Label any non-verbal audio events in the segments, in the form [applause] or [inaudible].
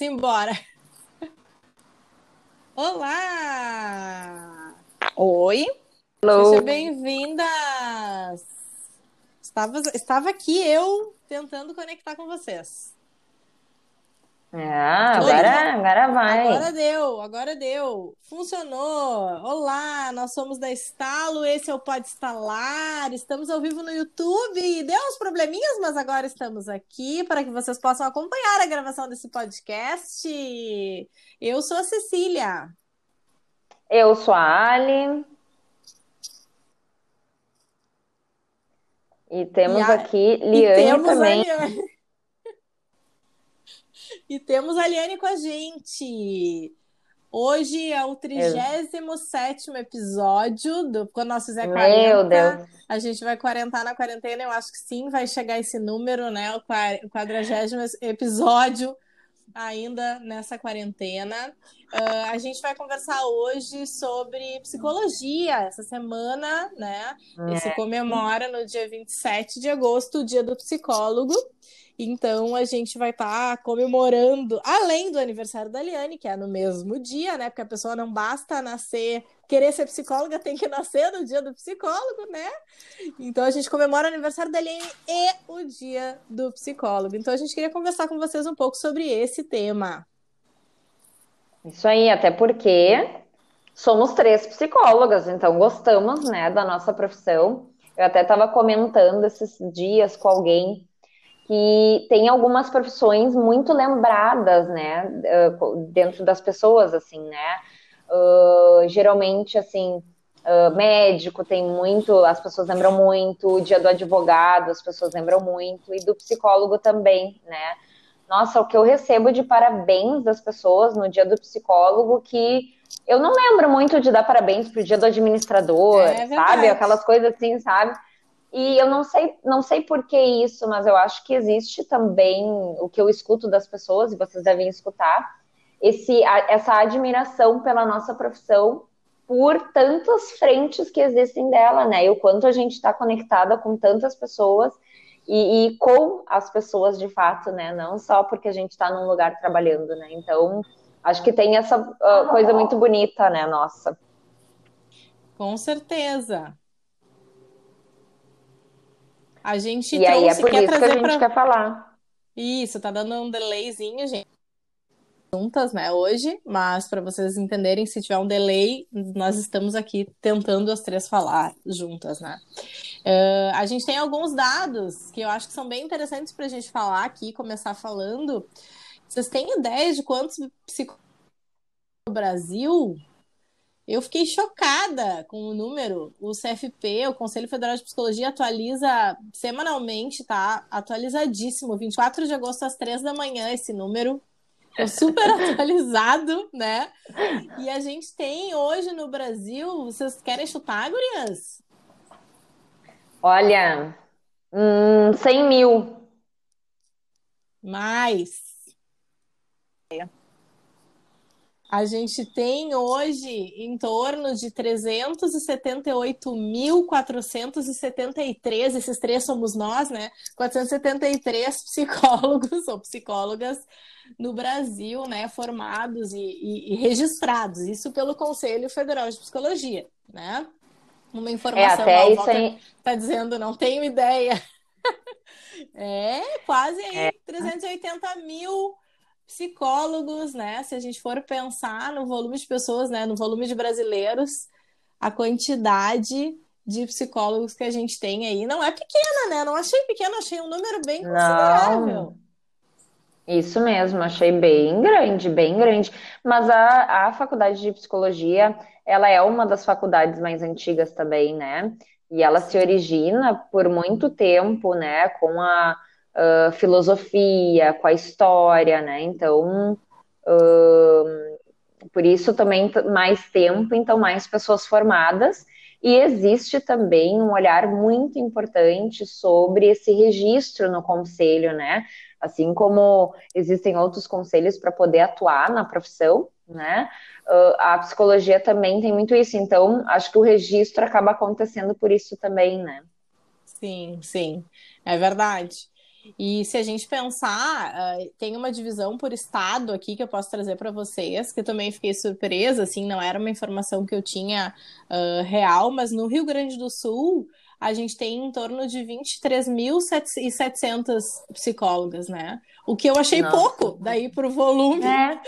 Simbora! Olá! Oi! Hello. Sejam bem-vindas! Estava, estava aqui eu tentando conectar com vocês. Ah, agora, agora vai. Agora deu, agora deu. Funcionou. Olá, nós somos da Estalo, esse é o Pode Instalar. Estamos ao vivo no YouTube. Deu uns probleminhas, mas agora estamos aqui para que vocês possam acompanhar a gravação desse podcast. Eu sou a Cecília. Eu sou a Ali. E temos e a... aqui Liane temos também. Liane. E temos a Liane com a gente. Hoje é o 37 episódio do quando nós fizer 40. Meu Deus. A gente vai quarentar na quarentena. Eu acho que sim, vai chegar esse número, né? O 40 episódio ainda nessa quarentena. Uh, a gente vai conversar hoje sobre psicologia. Essa semana, né? É. Se comemora no dia 27 de agosto, o dia do psicólogo. Então a gente vai estar tá comemorando, além do aniversário da Liane, que é no mesmo dia, né? Porque a pessoa não basta nascer, querer ser psicóloga, tem que nascer no dia do psicólogo, né? Então a gente comemora o aniversário da Liane e o dia do psicólogo. Então a gente queria conversar com vocês um pouco sobre esse tema. Isso aí, até porque somos três psicólogas, então gostamos, né, da nossa profissão. Eu até estava comentando esses dias com alguém que tem algumas profissões muito lembradas, né, dentro das pessoas, assim, né, uh, geralmente, assim, uh, médico tem muito, as pessoas lembram muito, o dia do advogado, as pessoas lembram muito, e do psicólogo também, né, nossa, o que eu recebo de parabéns das pessoas no dia do psicólogo, que eu não lembro muito de dar parabéns pro dia do administrador, é sabe, aquelas coisas assim, sabe, e eu não sei, não sei por que isso, mas eu acho que existe também o que eu escuto das pessoas, e vocês devem escutar, esse, essa admiração pela nossa profissão por tantas frentes que existem dela, né? E o quanto a gente está conectada com tantas pessoas e, e, com as pessoas de fato, né? Não só porque a gente está num lugar trabalhando, né? Então, acho que tem essa uh, coisa muito bonita, né? Nossa. Com certeza. A gente e aí é por isso que a gente pra... quer falar. Isso, tá dando um delayzinho, gente. Juntas, né, hoje, mas para vocês entenderem, se tiver um delay, nós estamos aqui tentando as três falar juntas, né? Uh, a gente tem alguns dados que eu acho que são bem interessantes para a gente falar aqui, começar falando. Vocês têm ideia de quantos psicólogos no Brasil? Eu fiquei chocada com o número. O CFP, o Conselho Federal de Psicologia, atualiza semanalmente, tá? Atualizadíssimo. 24 de agosto às 3 da manhã esse número. É super [laughs] atualizado, né? E a gente tem hoje no Brasil. Vocês querem chutar, gurias? Olha, hum, 100 mil. Mais. A gente tem hoje em torno de 378.473, esses três somos nós, né? 473 [laughs] psicólogos ou psicólogas no Brasil, né? Formados e, e, e registrados, isso pelo Conselho Federal de Psicologia, né? Uma informação é, até isso aí... tá dizendo, não tenho ideia. [laughs] é, quase aí, é. 380 mil psicólogos, né? Se a gente for pensar no volume de pessoas, né? No volume de brasileiros, a quantidade de psicólogos que a gente tem aí não é pequena, né? Não achei pequena, achei um número bem considerável. Não. Isso mesmo, achei bem grande, bem grande. Mas a, a faculdade de psicologia, ela é uma das faculdades mais antigas também, né? E ela se origina por muito tempo, né, com a uh, filosofia, com a história, né? Então, uh, por isso também mais tempo, então mais pessoas formadas. E existe também um olhar muito importante sobre esse registro no conselho, né? Assim como existem outros conselhos para poder atuar na profissão, né? Uh, a psicologia também tem muito isso. Então, acho que o registro acaba acontecendo por isso também, né? Sim, sim, é verdade. E se a gente pensar, uh, tem uma divisão por estado aqui que eu posso trazer para vocês, que eu também fiquei surpresa, assim, não era uma informação que eu tinha uh, real, mas no Rio Grande do Sul a gente tem em torno de 23.700 psicólogas, né? O que eu achei Nossa. pouco, daí pro volume é. [laughs]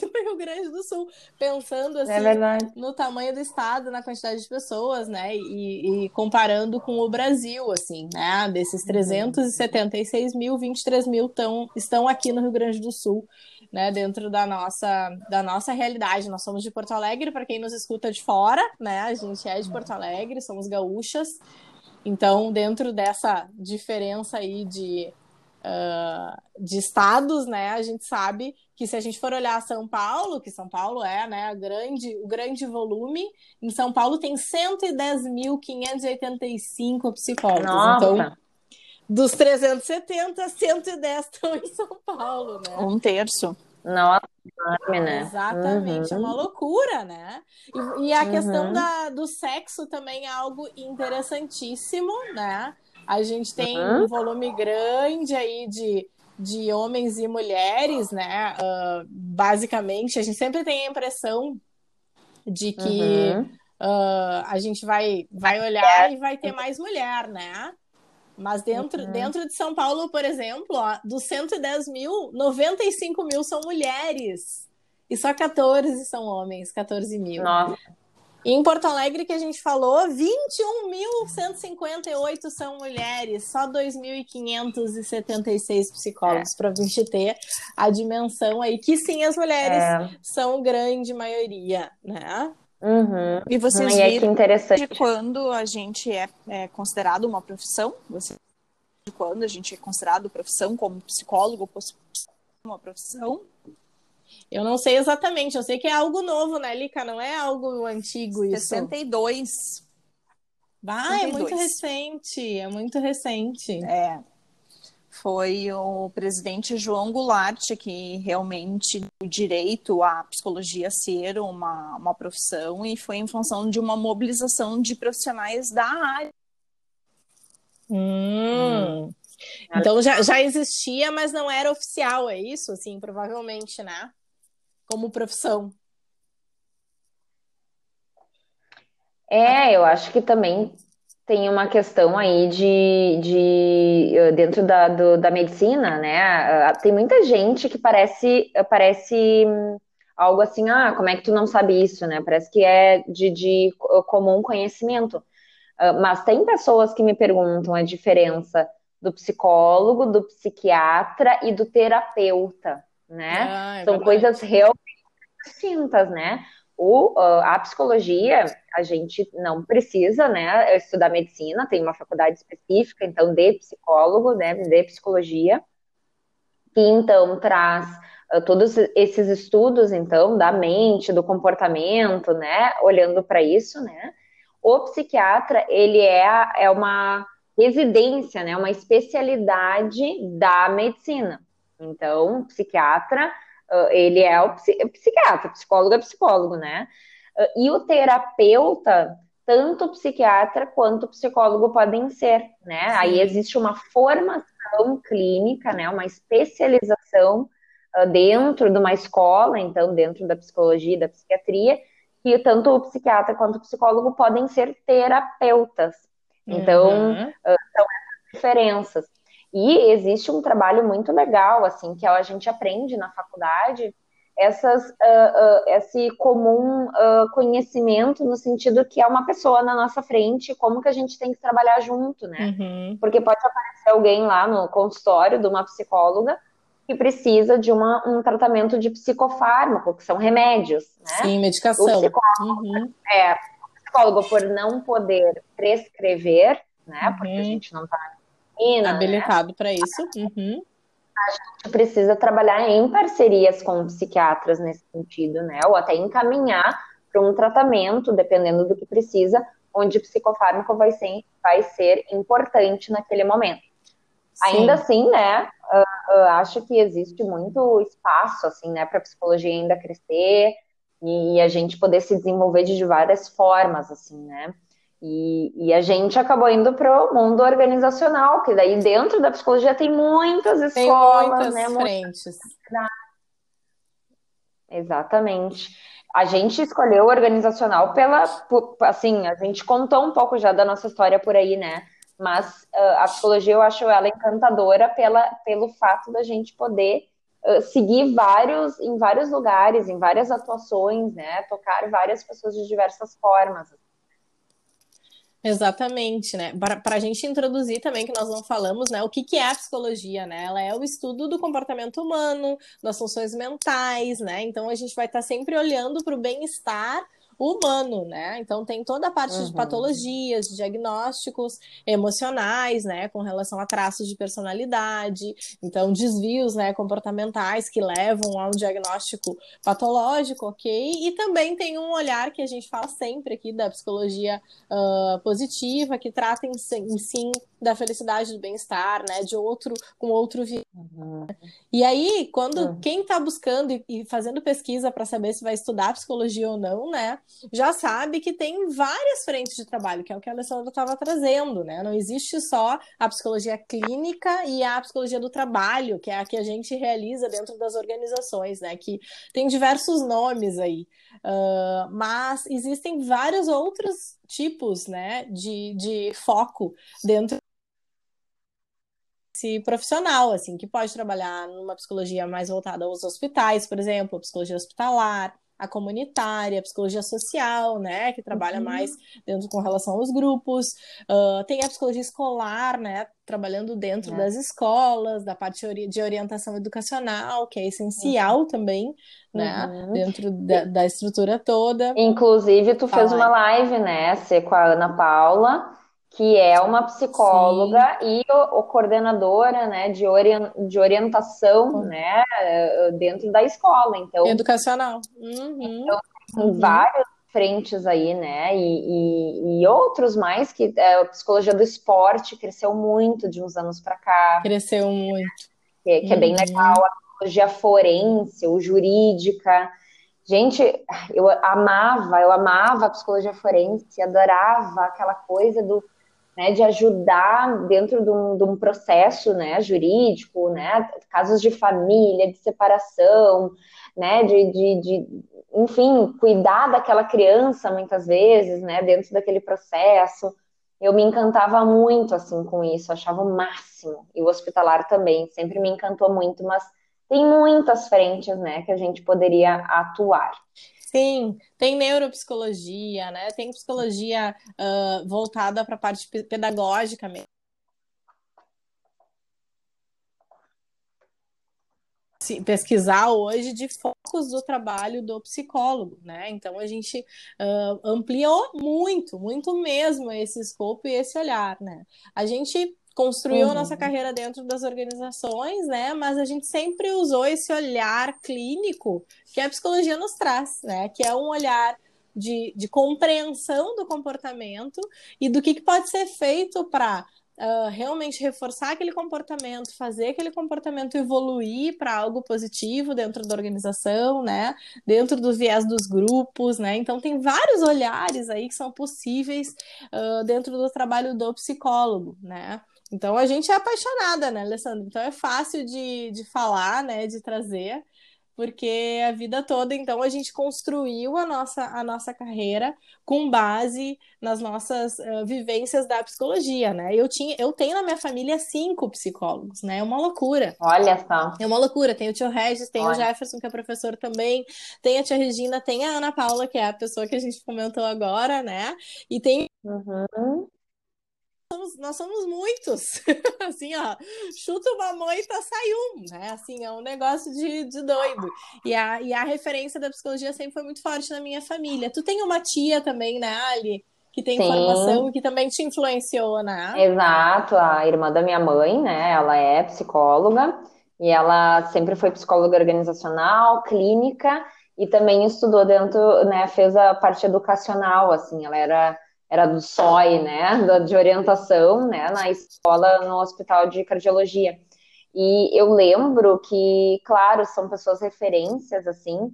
do Rio Grande do Sul, pensando assim é no tamanho do estado, na quantidade de pessoas, né? E, e comparando com o Brasil, assim, né? Desses 376 uhum. mil, 23 mil tão, estão aqui no Rio Grande do Sul. Né, dentro da nossa, da nossa realidade. Nós somos de Porto Alegre, para quem nos escuta de fora, né? A gente é de Porto Alegre, somos gaúchas. Então, dentro dessa diferença aí de, uh, de estados, né, a gente sabe que se a gente for olhar São Paulo, que São Paulo é né, grande, o grande volume, em São Paulo tem 110.585 psicólogos. Nossa. Então, dos 370, 110 estão em São Paulo, né? Um terço. Nossa, né? Exatamente, uhum. é uma loucura, né? E, e a uhum. questão da, do sexo também é algo interessantíssimo, né? A gente tem uhum. um volume grande aí de, de homens e mulheres, né? Uh, basicamente, a gente sempre tem a impressão de que uh, a gente vai, vai olhar e vai ter mais mulher, né? Mas dentro, uhum. dentro de São Paulo, por exemplo, ó, dos 110 mil, 95 mil são mulheres. E só 14 são homens, 14 mil. Nossa. E em Porto Alegre, que a gente falou, 21.158 são mulheres, só 2.576 psicólogos, é. para a gente ter a dimensão aí, que sim, as mulheres é. são grande maioria, né? Uhum. E vocês e viram é interessante. de quando a gente é, é considerado uma profissão? Você de quando a gente é considerado profissão como psicólogo, uma profissão? Eu não sei exatamente, eu sei que é algo novo, né, Lica? Não é algo antigo isso. 62. Ah, 62. é muito recente, é muito recente. É foi o presidente João Goulart que realmente deu direito à psicologia ser uma, uma profissão e foi em função de uma mobilização de profissionais da área. Hum. Hum. Então já, já existia, mas não era oficial, é isso? Assim, provavelmente, né? Como profissão. É, eu acho que também tem uma questão aí de, de eh, dentro da, do, da medicina, né? Tem muita gente que parece, parece algo assim, ah, como é que tu não sabe isso, né? Parece que é de, de comum conhecimento. Ah, mas tem pessoas que me perguntam a diferença do psicólogo, do psiquiatra e do terapeuta, né? Ah, é São verdade. coisas realmente distintas, né? O, a psicologia, a gente não precisa, né, estudar medicina, tem uma faculdade específica, então, de psicólogo, né, de psicologia, que então traz uh, todos esses estudos, então, da mente, do comportamento, né, olhando para isso, né. O psiquiatra, ele é, é uma residência, né, uma especialidade da medicina. Então, psiquiatra ele é o psiquiatra, psicólogo é psicólogo, né? Uh, e o terapeuta, tanto o psiquiatra quanto o psicólogo podem ser, né? Sim. Aí existe uma formação clínica, né? Uma especialização uh, dentro de uma escola, então, dentro da psicologia e da psiquiatria, que tanto o psiquiatra quanto o psicólogo podem ser terapeutas. Então, uhum. são essas diferenças. E existe um trabalho muito legal, assim, que a gente aprende na faculdade, essas, uh, uh, esse comum uh, conhecimento no sentido que é uma pessoa na nossa frente, como que a gente tem que trabalhar junto, né? Uhum. Porque pode aparecer alguém lá no consultório de uma psicóloga que precisa de uma, um tratamento de psicofármaco, que são remédios, né? Sim, medicação. O psicólogo, uhum. é, o psicólogo, por não poder prescrever, né? Uhum. Porque a gente não está Né? Habilitado né? para isso. Uhum. A gente precisa trabalhar em parcerias com psiquiatras nesse sentido, né? Ou até encaminhar para um tratamento, dependendo do que precisa, onde o psicofármaco vai ser, vai ser importante naquele momento. Sim. Ainda assim, né, uh, uh, acho que existe muito espaço, assim, né, para a psicologia ainda crescer e a gente poder se desenvolver de várias formas, assim, né. E, e, a gente acabou indo para o mundo organizacional, que daí dentro da psicologia tem muitas escolas, tem muitas né? Frentes. Exatamente. A gente escolheu o organizacional pela, assim, a gente contou um pouco já da nossa história por aí, né? Mas uh, a psicologia eu acho ela encantadora pela, pelo fato da gente poder uh, seguir vários, em vários lugares, em várias atuações, né? Tocar várias pessoas de diversas formas. Exatamente, né? Para a gente introduzir também, que nós não falamos, né? O que, que é a psicologia, né? Ela é o estudo do comportamento humano, das funções mentais, né? Então a gente vai estar sempre olhando para o bem-estar humano, né? Então tem toda a parte uhum. de patologias, de diagnósticos emocionais, né, com relação a traços de personalidade, então desvios, né, comportamentais que levam a um diagnóstico patológico, ok? E também tem um olhar que a gente fala sempre aqui da psicologia uh, positiva, que trata em, em sim da felicidade, do bem-estar, né, de outro com outro uhum. E aí, quando uhum. quem está buscando e, e fazendo pesquisa para saber se vai estudar psicologia ou não, né, já sabe que tem várias frentes de trabalho, que é o que a Alessandra estava trazendo, né? Não existe só a psicologia clínica e a psicologia do trabalho, que é a que a gente realiza dentro das organizações, né? Que tem diversos nomes aí. Uh, mas existem vários outros tipos, né, de, de foco dentro esse profissional, assim, que pode trabalhar numa psicologia mais voltada aos hospitais, por exemplo, psicologia hospitalar, a comunitária, a psicologia social, né, que trabalha uhum. mais dentro com relação aos grupos, uh, tem a psicologia escolar, né, trabalhando dentro é. das escolas, da parte de orientação educacional, que é essencial uhum. também, né, uhum. dentro da, da, estrutura toda. Inclusive, tu fez uma live, né, com a Ana Paula, que é uma psicóloga Sim. e o, o, coordenadora né, de, de orientação né, dentro da escola. Então, Educacional. Uhum. Então, tem uhum. várias frentes aí, né? E, e, e outros mais que é, a psicologia do esporte cresceu muito de uns anos para cá. Cresceu muito. Que, que uhum. é bem uhum. legal. A psicologia forense, ou jurídica. Gente, eu amava, eu amava a psicologia forense, adorava aquela coisa do né, de ajudar dentro de um, de um, processo né, jurídico, né, casos de família, de separação, né, de, de, de, enfim, cuidar daquela criança muitas vezes, né, dentro daquele processo. Eu me encantava muito assim com isso, achava o máximo. E o hospitalar também, sempre me encantou muito, mas tem muitas frentes, né, que a gente poderia atuar. Sim, tem neuropsicologia, né? Tem psicologia uh, voltada para a parte pedagógica mesmo. pesquisar hoje de focos do trabalho do psicólogo, né? Então a gente uh, ampliou muito, muito mesmo esse escopo e esse olhar, né? A gente construiu uhum. a nossa carreira dentro das organizações, né? Mas a gente sempre usou esse olhar clínico que a psicologia nos traz, né? Que é um olhar de, de compreensão do comportamento e do que, que pode ser feito para Uh, realmente reforçar aquele comportamento, fazer aquele comportamento evoluir para algo positivo dentro da organização, né? Dentro do viés dos grupos, né? Então tem vários olhares aí que são possíveis uh, dentro do trabalho do psicólogo, né? Então a gente é apaixonada, né, Alessandro? Então é fácil de, de falar, né, de trazer, porque a vida toda, então, a gente construiu a nossa, a nossa carreira com base nas nossas uh, vivências da psicologia, né? Eu, tinha, eu tenho na minha família cinco psicólogos, né? É uma loucura. Olha só. É uma loucura. Tem o tio Regis, tem Olha. o Jefferson, que é professor também, tem a tia Regina, tem a Ana Paula, que é a pessoa que a gente comentou agora, né? E tem. Uhum somos, nós somos muitos. [laughs] assim, ó, chuta uma moita, sai um, né? Assim, é um negócio de, de doido. E a, e a referência da psicologia sempre foi muito forte na minha família. Tu tem uma tia também, né, Ali? Que tem Sim. formação e que também te influenciou, né? Exato, a irmã da minha mãe, né? Ela é psicóloga e ela sempre foi psicóloga organizacional, clínica e também estudou dentro, né? Fez a parte educacional, assim, ela era era do SOI, né, de orientação, né, na escola, no hospital de cardiologia. E eu lembro que, claro, são pessoas referências, assim,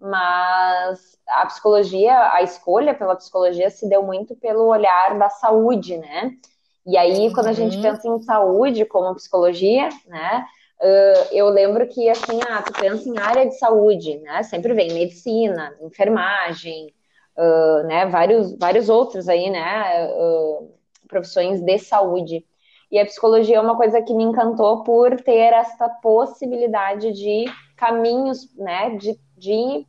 mas a psicologia, a escolha pela psicologia se deu muito pelo olhar da saúde, né? E aí, quando a gente uhum. pensa em saúde como psicologia, né? Eu lembro que, assim, ah, tu pensa em área de saúde, né? Sempre vem medicina, enfermagem, uh, né? Vários, vários outros aí, né? Uh, profissões de saúde. E a psicologia é uma coisa que me encantou por ter essa possibilidade de caminhos, né? De, de,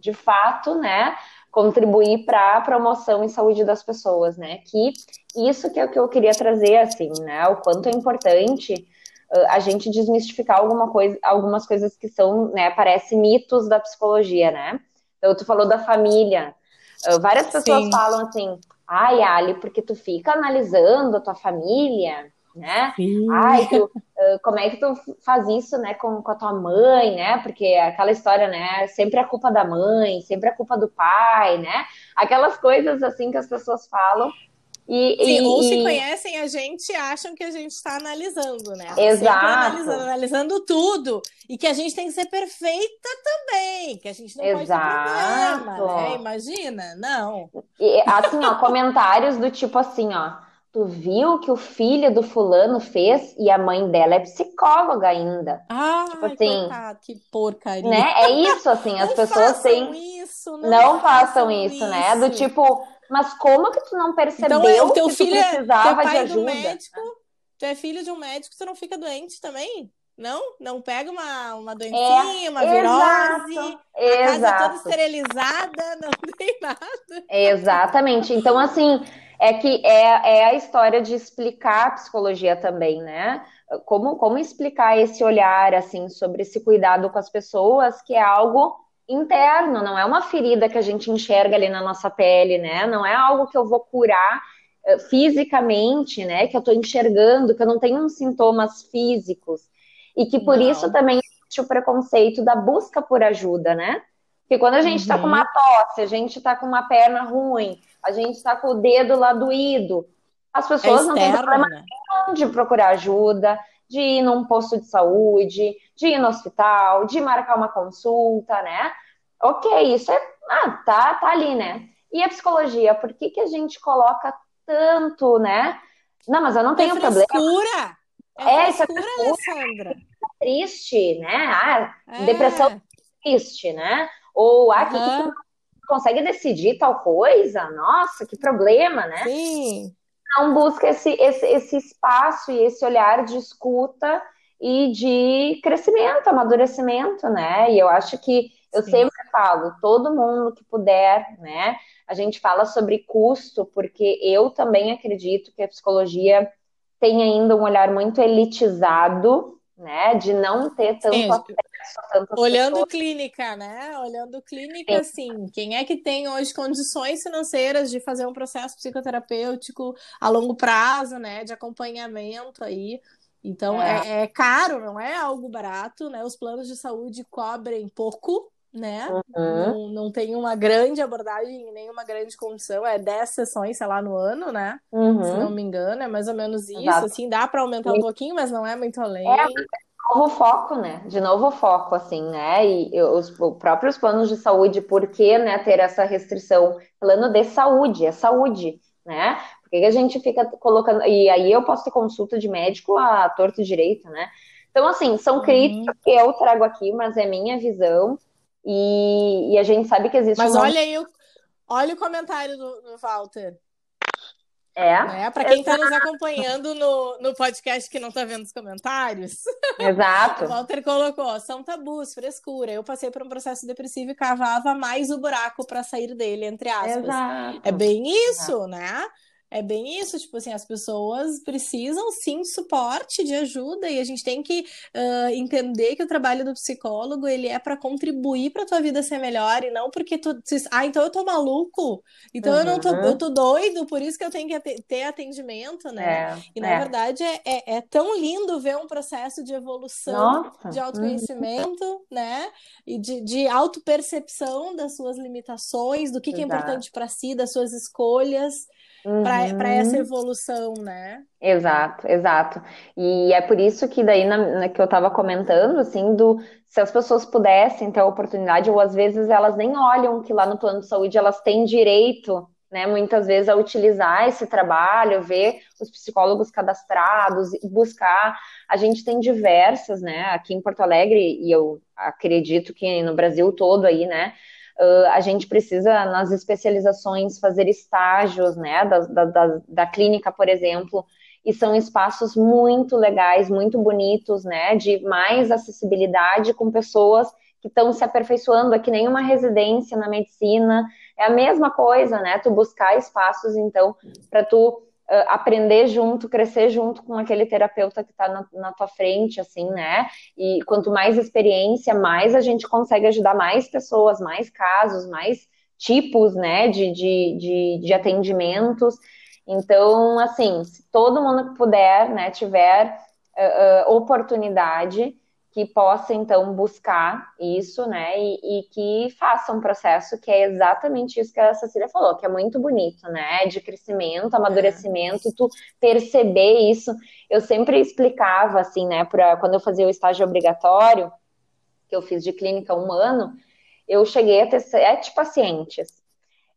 de fato, né? Contribuir para a promoção e saúde das pessoas, né? Que isso que é o que eu queria trazer, assim, né? O quanto é importante a gente desmistificar alguma coisa, algumas coisas que são, né, parece mitos da psicologia, né? Então, tu falou da família. Uh, várias pessoas Sim. falam assim, ai, Ali, porque tu fica analisando a tua família, né? Sim. Ai, tu, uh, como é que tu faz isso, né, com, com a tua mãe, né? Porque aquela história, né, sempre é culpa da mãe, sempre é culpa do pai, né? Aquelas coisas, assim, que as pessoas falam e, Sim, e, ou se conhecem a gente acham que a gente está analisando, né? Exato. Analisando, analisando, tudo. E que a gente tem que ser perfeita também, que a gente não Exato. pode ter problema, né? Imagina? Não. E, assim, ó, comentários do tipo assim, ó. Tu viu que o filho do fulano fez e a mãe dela é psicóloga ainda. Ah, tipo assim, coitado, que porcaria. Né? É isso, assim, as não pessoas têm. Isso, não, não façam isso, isso, né? Do tipo, mas como que tu não percebeu então, é, o teu que filho tu precisava é, de ajuda? Médico, tu é filho de um médico, tu não fica doente também? Não? Não pega uma, uma doencinha, é, uma virose, exato, a exato. casa toda esterilizada, [laughs] não tem nada. Exatamente. Então, assim, é que é, é a história de explicar a psicologia também, né? Como, como explicar esse olhar, assim, sobre esse cuidado com as pessoas, que é algo interno, não é uma ferida que a gente enxerga ali na nossa pele, né? Não é algo que eu vou curar uh, fisicamente, né? Que eu tô enxergando, que eu não tenho uns sintomas físicos. E que por não. isso também existe o preconceito da busca por ajuda, né? Porque quando a gente uhum. tá com uma uhum. tosse, a gente tá com uma perna ruim, a gente tá com o dedo lá doído, as pessoas é externo, não têm problema né? de procurar ajuda, de ir num posto de saúde, de ir no hospital, de marcar uma consulta, né? Ok, isso é. Ah, tá, tá ali, né? E a psicologia, por que, que a gente coloca tanto, né? Não, mas eu não tenho é problema. É, é frescura, é Alessandra. Triste, né? Ah, é. depressão triste, né? Ou ah, que, uhum. que consegue decidir tal coisa? Nossa, que problema, né? Sim não busca esse, esse, esse espaço e esse olhar de escuta e de crescimento, amadurecimento, né? E eu acho que eu Sim. sempre falo, todo mundo que puder, né? A gente fala sobre custo, porque eu também acredito que a psicologia tem ainda um olhar muito elitizado, né? De não ter tanto Sim, acesso Olhando pessoas. clínica, né? Olhando clínica, assim, quem é que tem hoje condições financeiras de fazer um processo psicoterapêutico a longo prazo, né? De acompanhamento aí. Então é. é, é caro, não é algo barato, né? Os planos de saúde cobrem pouco, né? Uhum. Não, não tem uma grande abordagem, nem uma grande condição. É 10 sessões, sei lá, no ano, né? Uhum. Se não me engano, é mais ou menos isso. Exato. Assim, dá para aumentar um pouquinho, mas não é muito além. É, novo foco, né? De novo foco, assim, né? E os, os próprios planos de saúde, por que né, ter essa restrição? Plano de saúde, é saúde, né? Por que a gente fica colocando. E aí eu posso ter consulta de médico a torto direito, né? Então, assim, são uhum. críticas que eu trago aqui, mas é minha visão. E, e a gente sabe que existe. Mas um... olha aí, o, olha o comentário do, do Walter. É. Né? Para quem está nos acompanhando no, no podcast que não está vendo os comentários. Exato. [laughs] o Walter colocou: são tabus, frescura. Eu passei por um processo depressivo e cavava mais o buraco para sair dele, entre aspas. Exato. É bem isso, Exato. né? É bem isso, tipo assim, as pessoas precisam sim de suporte, de ajuda, e a gente tem que uh, entender que o trabalho do psicólogo ele é para contribuir para tua vida ser melhor e não porque tu ah, então eu tô maluco, então uhum. eu não tô, eu uhum. tô doido, por isso que eu tenho que ter atendimento, né? É, e na é. verdade é, é, é, tão lindo ver um processo de evolução, Nossa. de autoconhecimento, uhum. né? E de, de autopercepção das suas limitações, do que, que é importante para si, das suas escolhas. Uhum. para essa evolução, né? Exato, exato. E é por isso que daí na, na que eu estava comentando, assim, do se as pessoas pudessem ter a oportunidade, ou às vezes elas nem olham que lá no plano de saúde elas têm direito, né, muitas vezes a utilizar esse trabalho, ver os psicólogos cadastrados, buscar. A gente tem diversas, né, aqui em Porto Alegre, e eu acredito que no Brasil todo aí, né, Uh, a gente precisa, nas especializações, fazer estágios, né, da, da, da, da, clínica, por exemplo, e são espaços muito legais, muito bonitos, né, de mais acessibilidade com pessoas que estão se aperfeiçoando, é que nem uma residência na medicina, é a mesma coisa, né, tu buscar espaços, então, para tu uh, aprender junto, crescer junto com aquele terapeuta que está na, na, tua frente, assim, né? E quanto mais experiência, mais a gente consegue ajudar mais pessoas, mais casos, mais tipos, né, de, de, de, de atendimentos. Então, assim, se todo mundo que puder, né, tiver uh, uh, oportunidade, que possa então buscar isso, né, e, e, que faça um processo que é exatamente isso que a Cecília falou, que é muito bonito, né, de crescimento, amadurecimento, tu perceber isso. Eu sempre explicava assim, né, para quando eu fazia o estágio obrigatório, que eu fiz de clínica um ano, eu cheguei a ter sete pacientes.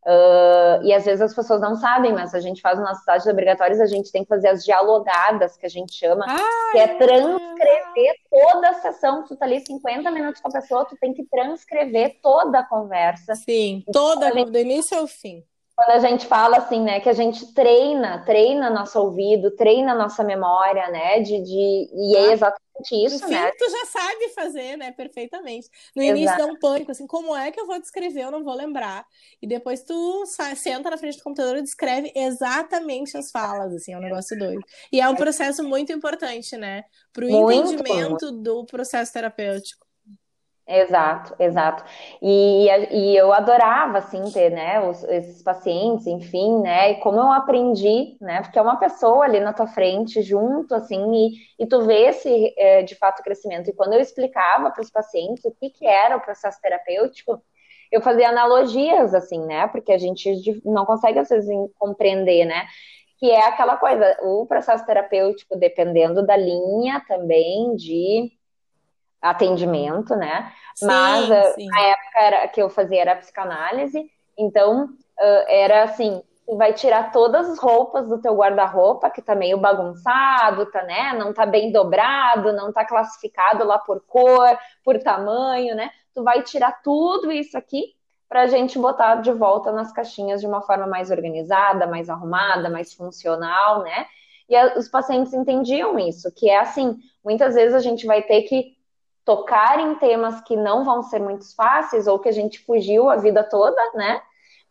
Uh, e às vezes as pessoas não sabem, mas a gente faz nossos estágios obrigatórios, a gente tem que fazer as dialogadas, que a gente chama, Ai, que é transcrever toda a sessão. Tu tá ali 50 minutos com a pessoa, tu tem que transcrever toda a conversa. Sim, toda, gente... do início ao fim quando a gente fala assim, né, que a gente treina, treina nosso ouvido, treina nossa memória, né, de, de e é exatamente isso, no né? Fim, tu já sabe fazer, né, perfeitamente. No Exato. início dá um pânico, assim, como é que eu vou descrever, eu não vou lembrar. E depois tu senta na frente do computador e descreve exatamente as falas, assim, é um negócio doido. E é um processo muito importante, né, pro muito, entendimento muito. do processo terapêutico. Exato, exato. E, e eu adorava, assim, ter, né, os, esses pacientes, enfim, né, e como eu aprendi, né, porque é uma pessoa ali na tua frente, junto, assim, e, e tu vê esse, é, de fato, crescimento. E quando eu explicava para os pacientes o que, que era o processo terapêutico, eu fazia analogias, assim, né, porque a gente não consegue, às vezes, compreender, né, que é aquela coisa, o processo terapêutico, dependendo da linha também de atendimento, né? Sim, Mas uh, sim. a época era, que eu fazia era psicanálise, então uh, era assim, tu vai tirar todas as roupas do teu guarda-roupa, que tá meio bagunçado, tá, né? Não tá bem dobrado, não tá classificado lá por cor, por tamanho, né? Tu vai tirar tudo isso aqui para a gente botar de volta nas caixinhas de uma forma mais organizada, mais arrumada, mais funcional, né? E os pacientes entendiam isso, que é assim, muitas vezes a gente vai ter que tocar em temas que não vão ser muito fáceis ou que a gente fugiu a vida toda, né?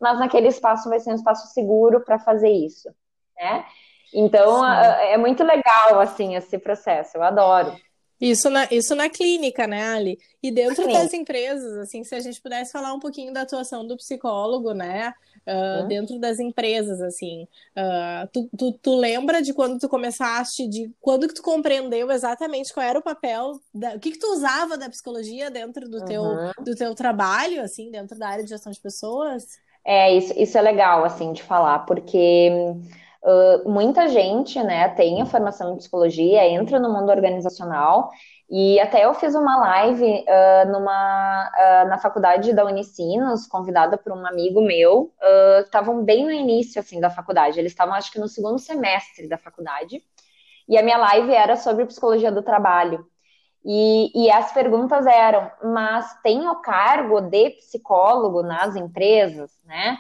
Mas naquele espaço vai ser um espaço seguro para fazer isso, né? Então Sim. é muito legal assim esse processo, eu adoro. Isso na, isso na clínica, né, Ali? E dentro das empresas, assim, se a gente pudesse falar um pouquinho da atuação do psicólogo, né? Uh, dentro das empresas, assim. Uh, tu, tu, tu, lembra de quando tu começaste, de quando que tu compreendeu exatamente qual era o papel, da, o que que tu usava da psicologia dentro do, uhum. teu, do teu trabalho, assim, dentro da área de gestão de pessoas? É, isso, isso é legal, assim, de falar, porque uh, muita gente, né, tem a formação em psicologia, entra no mundo organizacional e até eu fiz uma live uh, numa, uh, na faculdade da Unicinos, convidada por um amigo meu. Estavam uh, bem no início assim da faculdade. Eles estavam, acho que, no segundo semestre da faculdade. E a minha live era sobre psicologia do trabalho. E, e as perguntas eram: mas tem o cargo de psicólogo nas empresas, né?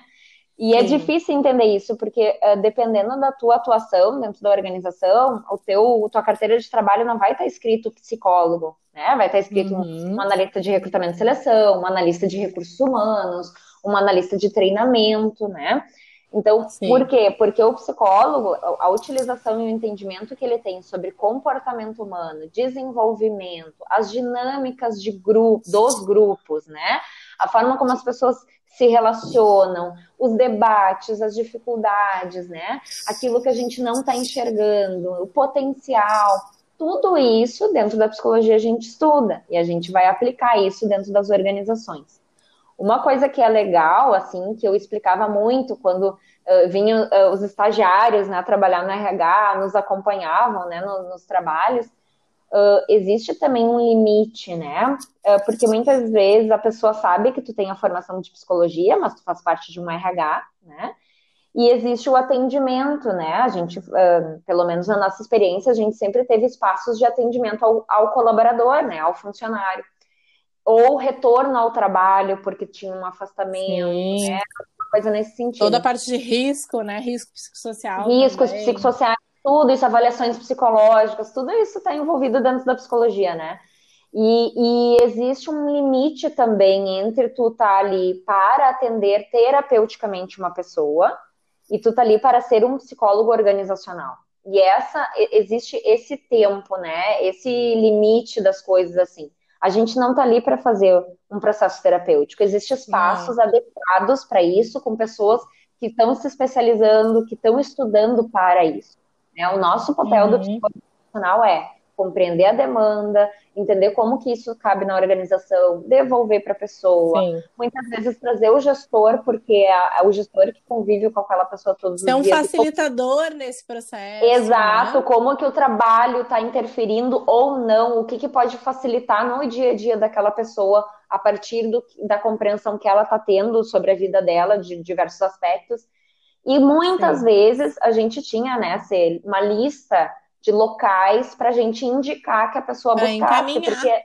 E é Sim. é difícil entender isso, porque uh, dependendo da tua atuação dentro da organização, o teu, tua carteira de trabalho não vai estar escrito psicólogo, né? Vai estar escrito uhum. um analista de recrutamento e seleção, um analista de recursos humanos, um analista de treinamento, né? Então, Sim. por quê? Porque o psicólogo, a utilização e o entendimento que ele tem sobre comportamento humano, desenvolvimento, as dinâmicas de grupo, dos grupos, né? A forma como as pessoas se relacionam, os debates, as dificuldades, né? Aquilo que a gente não está enxergando, o potencial. Tudo isso dentro da psicologia a gente estuda e a gente vai aplicar isso dentro das organizações. Uma coisa que é legal, assim, que eu explicava muito quando uh, vinham uh, os estagiários, né, trabalhar no RH, nos acompanhavam, né, no, nos trabalhos, uh, existe também um limite, né? porque muitas vezes a pessoa sabe que tu tem a formação de psicologia, mas tu faz parte de um RH, né? E existe o atendimento, né? A gente, pelo menos na nossa experiência, a gente sempre teve espaços de atendimento ao, ao colaborador, né? Ao funcionário ou retorno ao trabalho porque tinha um afastamento, Sim. né? Uma coisa nesse sentido. Toda a parte de risco, né? Risco psicossocial. Riscos também. psicossociais, tudo isso, avaliações psicológicas, tudo isso está envolvido dentro da psicologia, né? E, e, existe um limite também entre tu estar tá ali para atender terapeuticamente uma pessoa e tu tá ali para ser um psicólogo organizacional. E essa existe esse tempo, né? Esse limite das coisas assim. A gente não está ali para fazer um processo terapêutico. Existem espaços adequados para isso, com pessoas que estão se especializando, que estão estudando para isso. Né? O nosso papel uhum. do psicólogo profissional é compreender a demanda, entender como que isso cabe na organização, devolver para a pessoa. Sim. Muitas vezes trazer o gestor, porque é, o gestor que convive com aquela pessoa todos os dias. É um facilitador como... nesse processo. Exato, né? como que o trabalho está interferindo ou não, o que, que pode facilitar no dia a dia daquela pessoa a partir do, da compreensão que ela está tendo sobre a vida dela, de diversos aspectos. E muitas Sim. vezes a gente tinha, né, uma lista de locais para a gente indicar que a pessoa buscasse, porque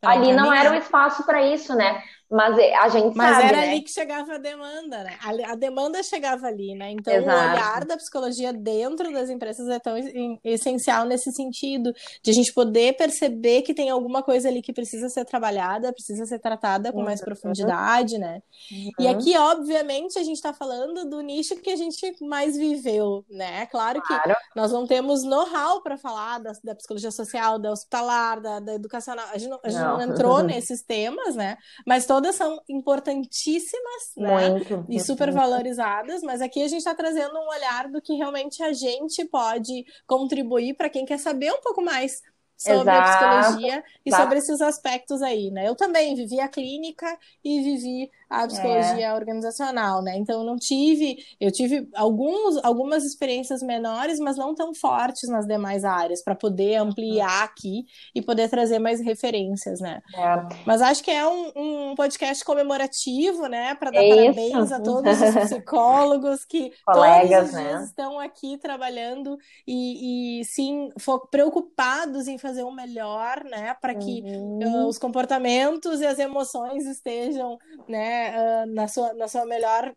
ali não era o espaço para isso, né? Mas é, a gente Mas sabe, era né? ali que chegava a demanda, né? A, demanda chegava ali, né? Então Exato. o olhar da psicologia dentro das empresas é tão essencial nesse sentido, de a gente poder perceber que tem alguma coisa ali que precisa ser trabalhada, precisa ser tratada com mais uhum. profundidade, né? Uhum. E aqui, obviamente, a gente está falando do nicho que a gente mais viveu, né? Claro que claro. nós não temos know-how para falar da, da, psicologia social, da hospitalar, da, da educacional. A gente não, a gente não. entrou [laughs] nesses temas, né? Mas todo todas são importantíssimas, né? Muito. E super valorizadas, mas aqui a gente está trazendo um olhar do que realmente a gente pode contribuir para quem quer saber um pouco mais sobre Exato. a psicologia e Exato. sobre esses aspectos aí, né? Eu também vivi a clínica e vivi a psicologia é. organizacional, né? Então eu não tive, eu tive alguns, algumas experiências menores, mas não tão fortes nas demais áreas para poder ampliar aqui e poder trazer mais referências, né? É. Mas acho que é um, um podcast comemorativo, né? Para dar é parabéns isso. a todos os [laughs] psicólogos que Colegas, todos né? estão aqui trabalhando e, e sim preocupados em fazer o melhor, né? Para que uhum. uh, os comportamentos e as emoções estejam, né? Uh, na, sua, na sua melhor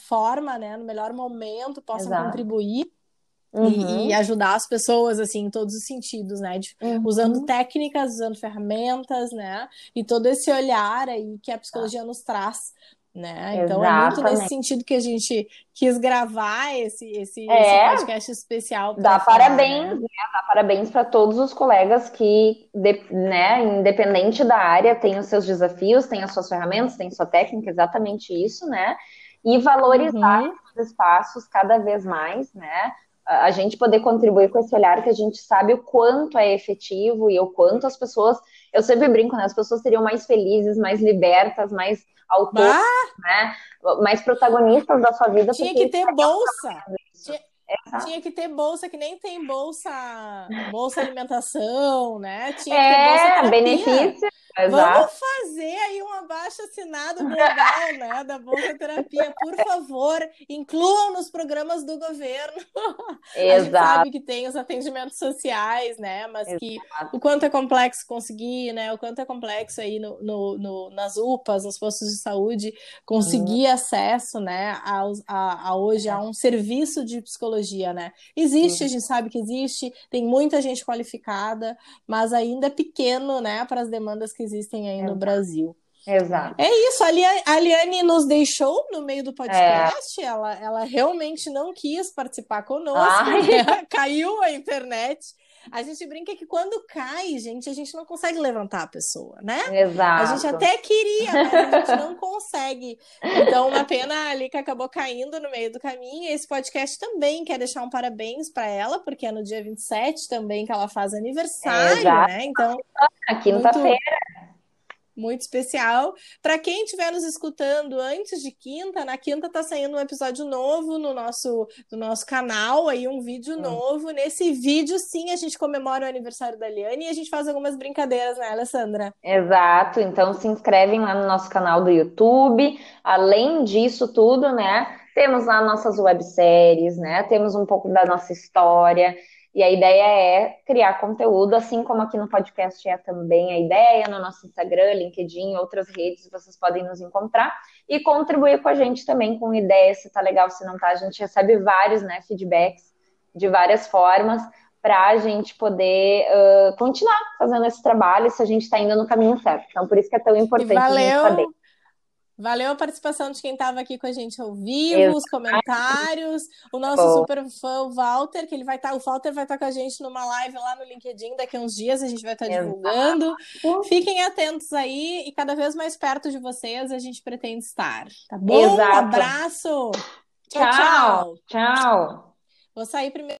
forma, né? No melhor momento, possam Exato. contribuir. Uhum. E, e, ajudar as pessoas, assim, em todos os sentidos, né? De, uhum. Usando técnicas, usando ferramentas, né? E todo esse olhar aí que a psicologia nos traz né? Então é muito nesse sentido que a gente quis gravar esse, esse, é, esse podcast especial. Dá parabéns, né? né? Dá parabéns para todos os colegas que, né, independente da área, têm os seus desafios, têm as suas ferramentas, têm sua técnica, exatamente isso, né? E valorizar uhum. os espaços cada vez mais, né? A gente poder contribuir com esse olhar que a gente sabe o quanto é efetivo e o quanto as pessoas, eu sempre brinco, né? As pessoas seriam mais felizes, mais libertas, mais autores, né? Mais protagonistas da sua vida. Tinha que ter bolsa. Tinha, tinha, que ter bolsa, que nem tem bolsa, bolsa alimentação, né? Tinha que ter bolsa é, benefício. Exato. Vamos fazer aí um abaixo assinado global, né, da Bolsa Terapia, por favor, incluam nos programas do governo. Exato. [laughs] A gente sabe que tem os atendimentos sociais, né, mas Exato. que o quanto é complexo conseguir, né, o quanto é complexo aí no, no, no nas UPAs, nos postos de saúde, conseguir uhum. acesso, né, aos, a, a, hoje a um serviço de psicologia, né. Existe, uhum. a gente sabe que existe, tem muita gente qualificada, mas ainda é pequeno, né, para as demandas que existem aí Exato. no Brasil. Exato. É isso, a Liane nos deixou no meio do podcast, é. ela, ela realmente não quis participar conosco, né? [laughs] caiu a internet. A gente brinca que quando cai, gente, a gente não consegue levantar a pessoa, né? Exato. A gente até queria, mas a gente não consegue. Então, uma pena ali que acabou caindo no meio do caminho. Esse podcast também quer deixar um parabéns para ela, porque é no dia 27 também que ela faz aniversário, né? Então. Quinta-feira. muito especial. Para quem estiver nos escutando antes de quinta, na quinta tá saindo um episódio novo no nosso, no nosso canal, aí um vídeo hum. novo. Nesse vídeo, sim, a gente comemora o aniversário da Liane e a gente faz algumas brincadeiras, né, Alessandra? Exato. Então se inscrevem lá no nosso canal do YouTube. Além disso tudo, né? Temos lá nossas webséries, né? Temos um pouco da nossa história. E a ideia é criar conteúdo, assim como aqui no podcast é também a ideia, no nosso Instagram, LinkedIn, outras redes, vocês podem nos encontrar e contribuir com a gente também com ideias, se tá legal, se não tá. A gente recebe vários né, feedbacks de várias formas para a gente poder uh, continuar fazendo esse trabalho se a gente está indo no caminho certo. Então, por isso que é tão importante a gente saber. Valeu a participação de quem estava aqui com a gente ao vivo, Eu... os comentários, o nosso super fã, o Walter, que ele vai estar, tá, o Walter vai estar tá com a gente numa live lá no LinkedIn daqui a uns dias, a gente vai estar tá divulgando. Fiquem atentos aí e cada vez mais perto de vocês a gente pretende estar, tá bom? Exato. Um abraço. Tchau, tchau. Tchau. Vou sair primeiro